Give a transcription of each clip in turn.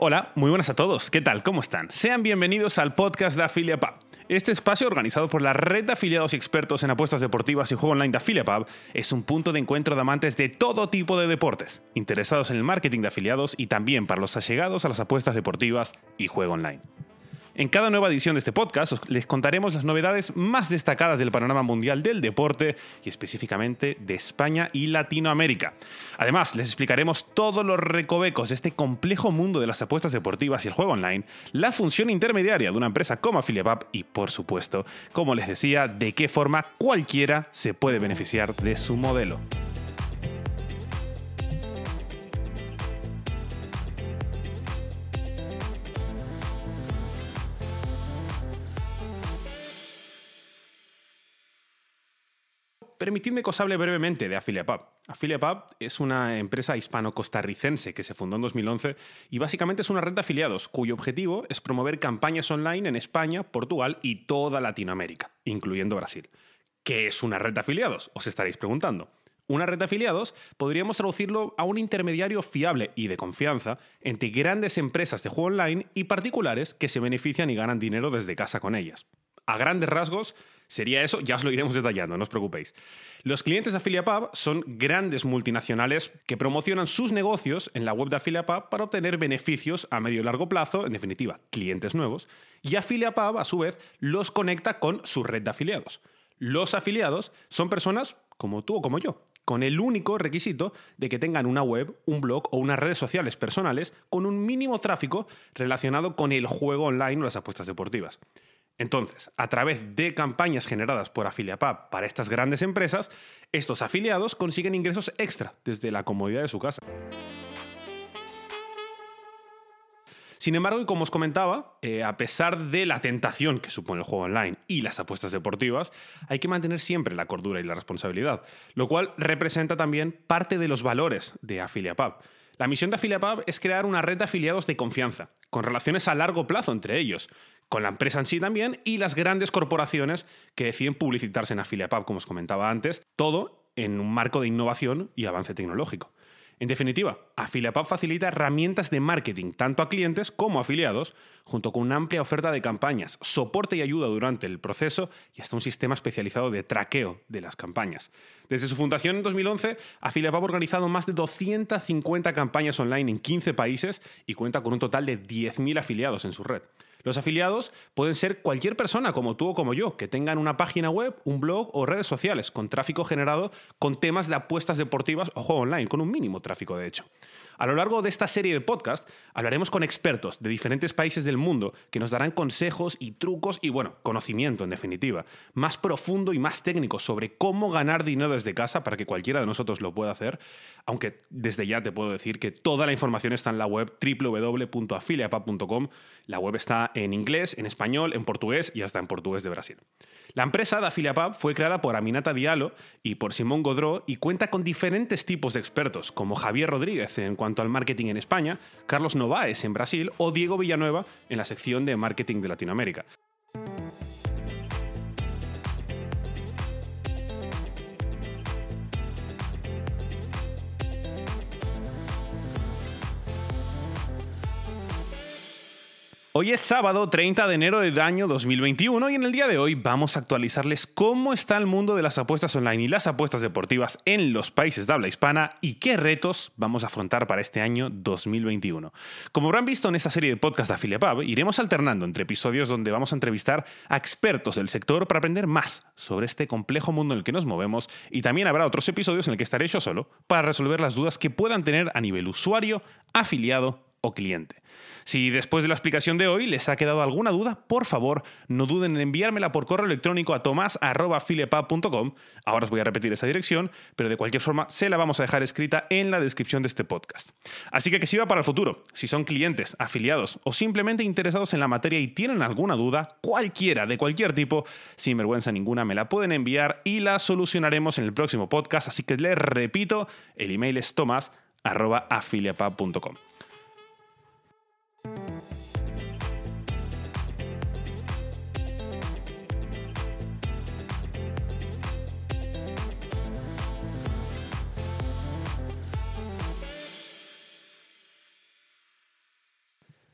Hola, muy buenas a todos. ¿Qué tal? ¿Cómo están? Sean bienvenidos al podcast de AffiliatePub. Este espacio organizado por la red de afiliados y expertos en apuestas deportivas y juego online de AffiliatePub es un punto de encuentro de amantes de todo tipo de deportes, interesados en el marketing de afiliados y también para los allegados a las apuestas deportivas y juego online. En cada nueva edición de este podcast les contaremos las novedades más destacadas del panorama mundial del deporte y específicamente de España y Latinoamérica. Además, les explicaremos todos los recovecos de este complejo mundo de las apuestas deportivas y el juego online, la función intermediaria de una empresa como AffiliatePub y, por supuesto, como les decía, de qué forma cualquiera se puede beneficiar de su modelo. Permitidme que os hable brevemente de AffiliatePub. AffiliatePub es una empresa hispano-costarricense que se fundó en 2011 y básicamente es una red de afiliados cuyo objetivo es promover campañas online en España, Portugal y toda Latinoamérica, incluyendo Brasil. ¿Qué es una red de afiliados? Os estaréis preguntando. Una red de afiliados podríamos traducirlo a un intermediario fiable y de confianza entre grandes empresas de juego online y particulares que se benefician y ganan dinero desde casa con ellas. A grandes rasgos, sería eso, ya os lo iremos detallando, no os preocupéis. Los clientes de AffiliatePub son grandes multinacionales que promocionan sus negocios en la web de AffiliatePub para obtener beneficios a medio y largo plazo, en definitiva, clientes nuevos, y AffiliatePub, a su vez, los conecta con su red de afiliados. Los afiliados son personas como tú o como yo, con el único requisito de que tengan una web, un blog o unas redes sociales personales con un mínimo tráfico relacionado con el juego online o las apuestas deportivas. Entonces, a través de campañas generadas por AffiliatePub para estas grandes empresas, estos afiliados consiguen ingresos extra desde la comodidad de su casa. Sin embargo, y como os comentaba, eh, a pesar de la tentación que supone el juego online y las apuestas deportivas, hay que mantener siempre la cordura y la responsabilidad, lo cual representa también parte de los valores de AffiliatePub. La misión de AffiliatePub es crear una red de afiliados de confianza, con relaciones a largo plazo entre ellos, con la empresa en sí también y las grandes corporaciones que deciden publicitarse en AffiliatePub, como os comentaba antes, todo en un marco de innovación y avance tecnológico. En definitiva, AffiliatePub facilita herramientas de marketing tanto a clientes como a afiliados, junto con una amplia oferta de campañas, soporte y ayuda durante el proceso y hasta un sistema especializado de traqueo de las campañas. Desde su fundación en 2011, AffiliatePub ha organizado más de 250 campañas online en 15 países y cuenta con un total de 10.000 afiliados en su red. Los afiliados pueden ser cualquier persona como tú o como yo, que tengan una página web, un blog o redes sociales con tráfico generado con temas de apuestas deportivas o juego online, con un mínimo tráfico de hecho. A lo largo de esta serie de podcast hablaremos con expertos de diferentes países del mundo que nos darán consejos y trucos y, bueno, conocimiento en definitiva, más profundo y más técnico sobre cómo ganar dinero desde casa para que cualquiera de nosotros lo pueda hacer, aunque desde ya te puedo decir que toda la información está en la web www.afiliapub.com. La web está en inglés, en español, en portugués y hasta en portugués de Brasil. La empresa de AffiliatePub fue creada por Aminata Diallo y por Simón Godró y cuenta con diferentes tipos de expertos, como Javier Rodríguez en cuanto al marketing en España, Carlos Novaes en Brasil o Diego Villanueva en la sección de marketing de Latinoamérica. Hoy es sábado 30 de enero del año 2021 y en el día de hoy vamos a actualizarles cómo está el mundo de las apuestas online y las apuestas deportivas en los países de habla hispana y qué retos vamos a afrontar para este año 2021. Como habrán visto en esta serie de podcast de AffiliatePub, iremos alternando entre episodios donde vamos a entrevistar a expertos del sector para aprender más sobre este complejo mundo en el que nos movemos y también habrá otros episodios en el que estaré yo solo para resolver las dudas que puedan tener a nivel usuario, afiliado o cliente. Si después de la explicación de hoy les ha quedado alguna duda, por favor, no duden en enviármela por correo electrónico a tomas.filepub.com. Ahora os voy a repetir esa dirección, pero de cualquier forma se la vamos a dejar escrita en la descripción de este podcast. Así que que sirva para el futuro. Si son clientes, afiliados o simplemente interesados en la materia y tienen alguna duda, cualquiera, de cualquier tipo, sin vergüenza ninguna, me la pueden enviar y la solucionaremos en el próximo podcast. Así que les repito, el email es tomas.afiliapub.com.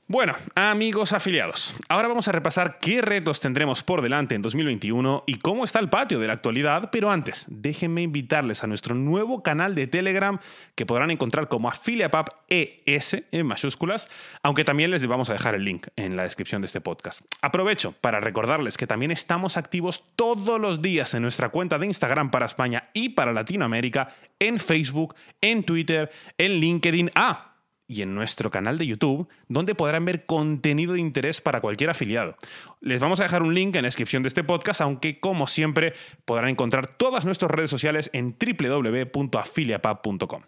Bueno, amigos afiliados, ahora vamos a repasar qué retos tendremos por delante en 2021 y cómo está el patio de la actualidad, pero antes, déjenme invitarles a nuestro nuevo canal de Telegram que podrán encontrar como AffiliaPub ES en mayúsculas, aunque también les vamos a dejar el link en la descripción de este podcast. Aprovecho para recordarles que también estamos activos todos los días en nuestra cuenta de Instagram para España y para Latinoamérica, en Facebook, en Twitter, en LinkedIn. Ah, y en nuestro canal de YouTube, donde podrán ver contenido de interés para cualquier afiliado. Les vamos a dejar un link en la descripción de este podcast, aunque como siempre podrán encontrar todas nuestras redes sociales en www.afiliapub.com.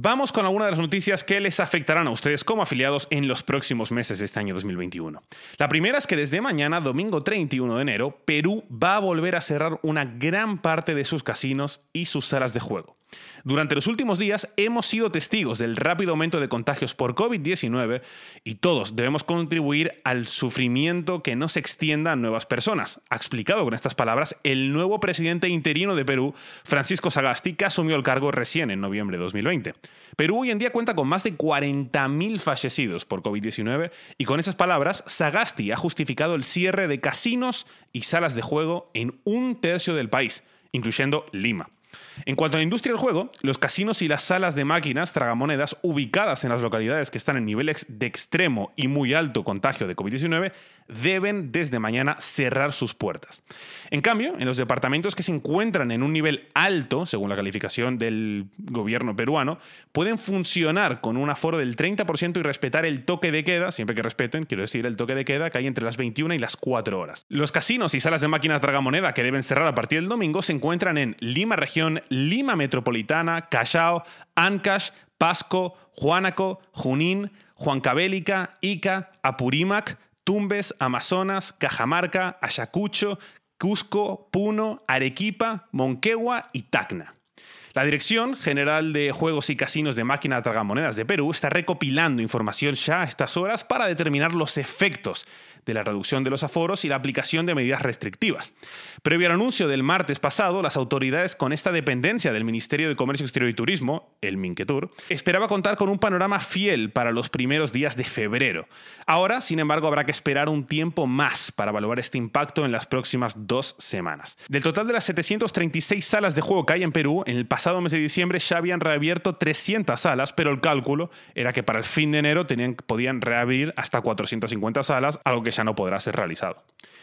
Vamos con algunas de las noticias que les afectarán a ustedes como afiliados en los próximos meses de este año 2021. La primera es que desde mañana, domingo 31 de enero, Perú va a volver a cerrar una gran parte de sus casinos y sus salas de juego. Durante los últimos días hemos sido testigos del rápido aumento de contagios por COVID-19 y todos debemos contribuir al sufrimiento que no se extienda a nuevas personas, ha explicado con estas palabras el nuevo presidente interino de Perú, Francisco Sagasti, que asumió el cargo recién en noviembre de 2020. Perú hoy en día cuenta con más de 40.000 fallecidos por COVID-19 y con esas palabras, Sagasti ha justificado el cierre de casinos y salas de juego en un tercio del país, incluyendo Lima. En cuanto a la industria del juego, los casinos y las salas de máquinas tragamonedas ubicadas en las localidades que están en niveles de extremo y muy alto contagio de COVID-19 deben desde mañana cerrar sus puertas. En cambio, en los departamentos que se encuentran en un nivel alto, según la calificación del gobierno peruano, pueden funcionar con un aforo del 30% y respetar el toque de queda, siempre que respeten, quiero decir, el toque de queda que hay entre las 21 y las 4 horas. Los casinos y salas de máquinas tragamoneda que deben cerrar a partir del domingo se encuentran en Lima región, Lima metropolitana, Callao, Ancash, Pasco, Juánaco, Junín, Huancavelica, Ica, Apurímac, Tumbes, Amazonas, Cajamarca, Ayacucho, Cusco, Puno, Arequipa, Monquegua y Tacna. La Dirección General de Juegos y Casinos de Máquina Tragamonedas de Perú está recopilando información ya a estas horas para determinar los efectos de la reducción de los aforos y la aplicación de medidas restrictivas. Previo al anuncio del martes pasado, las autoridades con esta dependencia del Ministerio de Comercio Exterior y Turismo, el Minquetur, esperaba contar con un panorama fiel para los primeros días de febrero. Ahora, sin embargo, habrá que esperar un tiempo más para evaluar este impacto en las próximas dos semanas. Del total de las 736 salas de juego que hay en Perú, en el pasado mes de diciembre ya habían reabierto 300 salas, pero el cálculo era que para el fin de enero tenían, podían reabrir hasta 450 salas, algo que ya no podrá ser realizado.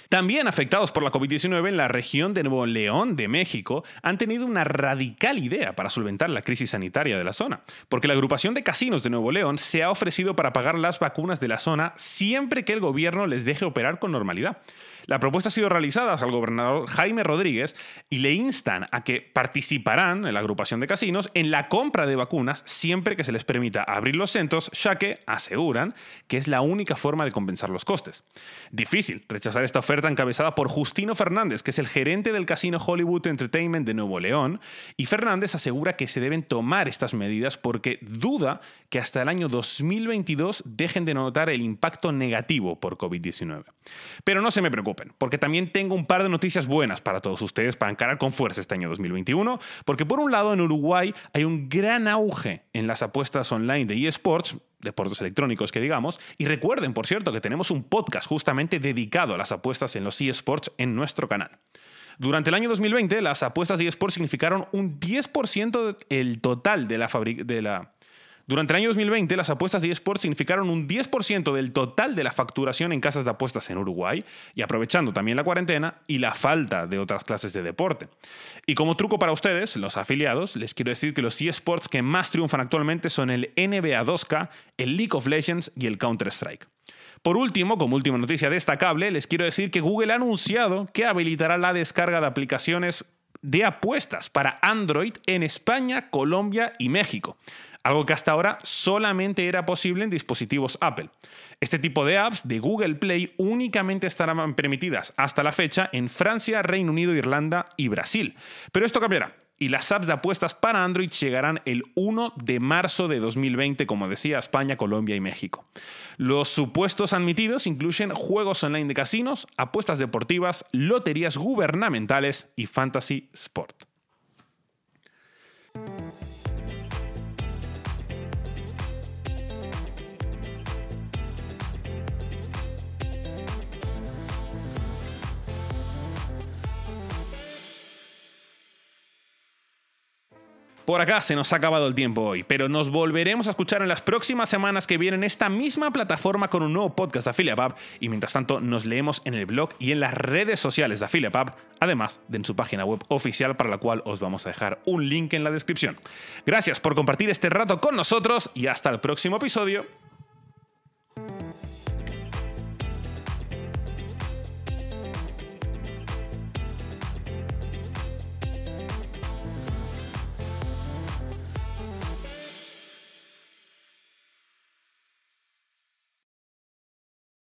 También afectados por la COVID-19 en la región de Nuevo León de México han tenido una radical idea para solventar la crisis sanitaria de la zona, porque la agrupación de casinos de Nuevo León se ha ofrecido para pagar las vacunas de la zona siempre que el gobierno les deje operar con normalidad. La propuesta ha sido realizada al gobernador Jaime Rodríguez y le instan a que participarán en la agrupación de casinos en la compra de vacunas siempre que se les permita abrir los centros, ya que aseguran que es la única forma de compensar los costes. Difícil rechazar esta oferta encabezada por Justino Fernández, que es el gerente del casino Hollywood Entertainment de Nuevo León, y Fernández asegura que se deben tomar estas medidas porque duda que hasta el año 2022 dejen de notar el impacto negativo por COVID-19. Pero no se me preocupe porque también tengo un par de noticias buenas para todos ustedes para encarar con fuerza este año 2021, porque por un lado en Uruguay hay un gran auge en las apuestas online de eSports, deportes electrónicos que digamos, y recuerden, por cierto, que tenemos un podcast justamente dedicado a las apuestas en los eSports en nuestro canal. Durante el año 2020, las apuestas de eSports significaron un 10% del total de la, de la durante el año 2020, las apuestas de eSports significaron un 10% del total de la facturación en casas de apuestas en Uruguay, y aprovechando también la cuarentena y la falta de otras clases de deporte. Y como truco para ustedes, los afiliados, les quiero decir que los eSports que más triunfan actualmente son el NBA 2K, el League of Legends y el Counter-Strike. Por último, como última noticia destacable, les quiero decir que Google ha anunciado que habilitará la descarga de aplicaciones de apuestas para Android en España, Colombia y México algo que hasta ahora solamente era posible en dispositivos Apple. Este tipo de apps de Google Play únicamente estarán permitidas hasta la fecha en Francia, Reino Unido, Irlanda y Brasil. Pero esto cambiará. Y las apps de apuestas para Android llegarán el 1 de marzo de 2020, como decía, España, Colombia y México. Los supuestos admitidos incluyen juegos online de casinos, apuestas deportivas, loterías gubernamentales y fantasy sport. Por acá se nos ha acabado el tiempo hoy, pero nos volveremos a escuchar en las próximas semanas que vienen en esta misma plataforma con un nuevo podcast de Affiliate y mientras tanto nos leemos en el blog y en las redes sociales de Affiliate además de en su página web oficial para la cual os vamos a dejar un link en la descripción. Gracias por compartir este rato con nosotros y hasta el próximo episodio.